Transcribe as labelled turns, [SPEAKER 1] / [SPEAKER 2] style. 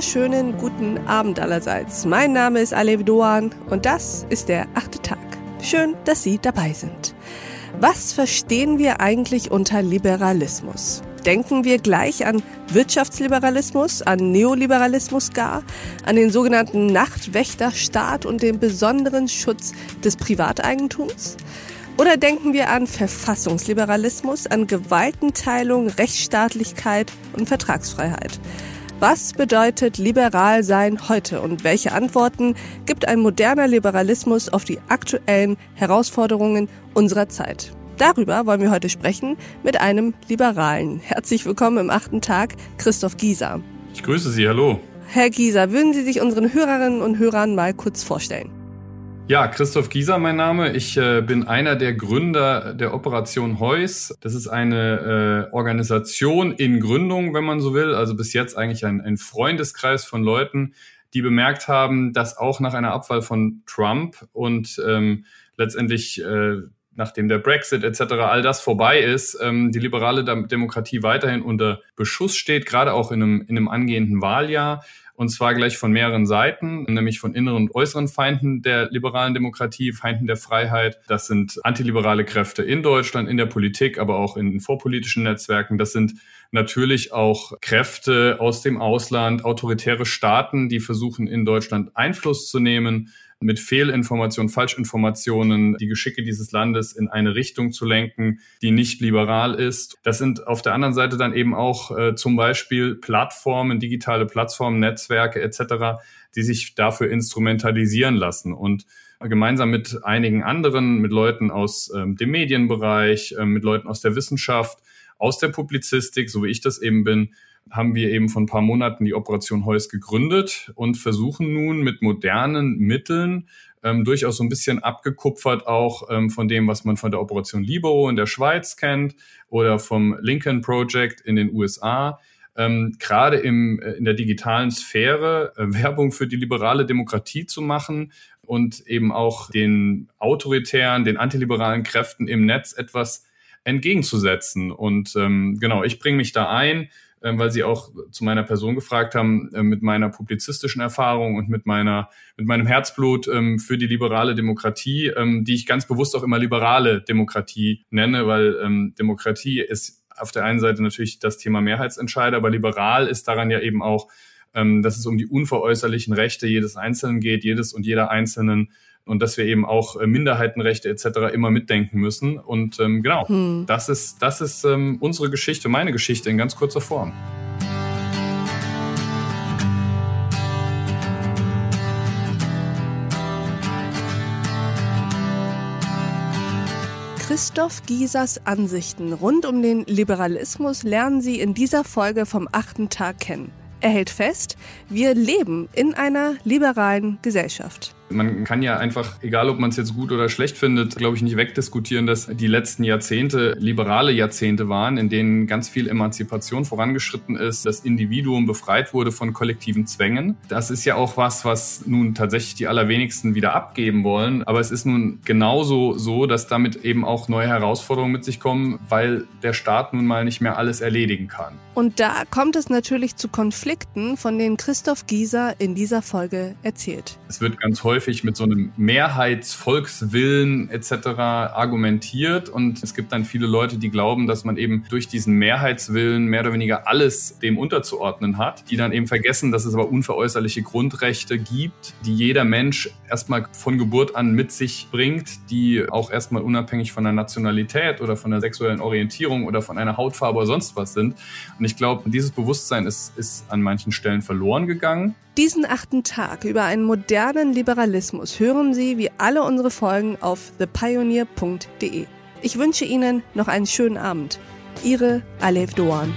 [SPEAKER 1] wunderschönen guten Abend allerseits. Mein Name ist Alev Doan und das ist der achte Tag. Schön, dass Sie dabei sind. Was verstehen wir eigentlich unter Liberalismus? Denken wir gleich an Wirtschaftsliberalismus, an Neoliberalismus gar, an den sogenannten Nachtwächterstaat und den besonderen Schutz des Privateigentums? Oder denken wir an Verfassungsliberalismus, an Gewaltenteilung, Rechtsstaatlichkeit und Vertragsfreiheit? Was bedeutet liberal sein heute und welche Antworten gibt ein moderner Liberalismus auf die aktuellen Herausforderungen unserer Zeit? Darüber wollen wir heute sprechen mit einem Liberalen. Herzlich willkommen im achten Tag, Christoph Gieser.
[SPEAKER 2] Ich grüße Sie, hallo.
[SPEAKER 1] Herr Gieser, würden Sie sich unseren Hörerinnen und Hörern mal kurz vorstellen?
[SPEAKER 2] Ja, Christoph Gieser mein Name. Ich äh, bin einer der Gründer der Operation Heus. Das ist eine äh, Organisation in Gründung, wenn man so will. Also bis jetzt eigentlich ein, ein Freundeskreis von Leuten, die bemerkt haben, dass auch nach einer Abwahl von Trump und ähm, letztendlich äh, nachdem der Brexit etc. all das vorbei ist, ähm, die liberale Demokratie weiterhin unter Beschuss steht, gerade auch in einem, in einem angehenden Wahljahr. Und zwar gleich von mehreren Seiten, nämlich von inneren und äußeren Feinden der liberalen Demokratie, Feinden der Freiheit. Das sind antiliberale Kräfte in Deutschland, in der Politik, aber auch in vorpolitischen Netzwerken. Das sind natürlich auch Kräfte aus dem Ausland, autoritäre Staaten, die versuchen, in Deutschland Einfluss zu nehmen mit Fehlinformationen, Falschinformationen die Geschicke dieses Landes in eine Richtung zu lenken, die nicht liberal ist. Das sind auf der anderen Seite dann eben auch äh, zum Beispiel Plattformen, digitale Plattformen, Netzwerke etc., die sich dafür instrumentalisieren lassen. Und gemeinsam mit einigen anderen, mit Leuten aus ähm, dem Medienbereich, äh, mit Leuten aus der Wissenschaft, aus der Publizistik, so wie ich das eben bin, haben wir eben vor ein paar Monaten die Operation Heus gegründet und versuchen nun mit modernen Mitteln, ähm, durchaus so ein bisschen abgekupfert auch ähm, von dem, was man von der Operation Libero in der Schweiz kennt oder vom Lincoln Project in den USA, ähm, gerade äh, in der digitalen Sphäre äh, Werbung für die liberale Demokratie zu machen und eben auch den autoritären, den antiliberalen Kräften im Netz etwas entgegenzusetzen. Und ähm, genau, ich bringe mich da ein ähm, weil Sie auch zu meiner Person gefragt haben, äh, mit meiner publizistischen Erfahrung und mit meiner, mit meinem Herzblut ähm, für die liberale Demokratie, ähm, die ich ganz bewusst auch immer liberale Demokratie nenne, weil Demokratie ist auf der einen Seite natürlich das Thema Mehrheitsentscheider, aber liberal ist daran ja eben auch, dass es um die unveräußerlichen Rechte jedes Einzelnen geht, jedes und jeder Einzelnen und dass wir eben auch äh, Minderheitenrechte etc. immer mitdenken müssen. Und ähm, genau, hm. das ist, das ist ähm, unsere Geschichte, meine Geschichte in ganz kurzer Form.
[SPEAKER 1] Christoph Giesers Ansichten rund um den Liberalismus lernen Sie in dieser Folge vom achten Tag kennen. Er hält fest, wir leben in einer liberalen Gesellschaft.
[SPEAKER 2] Man kann ja einfach, egal ob man es jetzt gut oder schlecht findet, glaube ich, nicht wegdiskutieren, dass die letzten Jahrzehnte liberale Jahrzehnte waren, in denen ganz viel Emanzipation vorangeschritten ist, das Individuum befreit wurde von kollektiven Zwängen. Das ist ja auch was, was nun tatsächlich die allerwenigsten wieder abgeben wollen. Aber es ist nun genauso so, dass damit eben auch neue Herausforderungen mit sich kommen, weil der Staat nun mal nicht mehr alles erledigen kann.
[SPEAKER 1] Und da kommt es natürlich zu Konflikten, von denen Christoph Gieser in dieser Folge erzählt.
[SPEAKER 2] Es wird ganz häufig häufig mit so einem Mehrheitsvolkswillen etc. argumentiert und es gibt dann viele Leute, die glauben, dass man eben durch diesen Mehrheitswillen mehr oder weniger alles dem unterzuordnen hat, die dann eben vergessen, dass es aber unveräußerliche Grundrechte gibt, die jeder Mensch erstmal von Geburt an mit sich bringt, die auch erstmal unabhängig von der Nationalität oder von der sexuellen Orientierung oder von einer Hautfarbe oder sonst was sind. Und ich glaube, dieses Bewusstsein ist, ist an manchen Stellen verloren gegangen.
[SPEAKER 1] Diesen achten Tag über einen modernen Liberalismus hören Sie wie alle unsere Folgen auf thepioneer.de. Ich wünsche Ihnen noch einen schönen Abend. Ihre Alef Doan.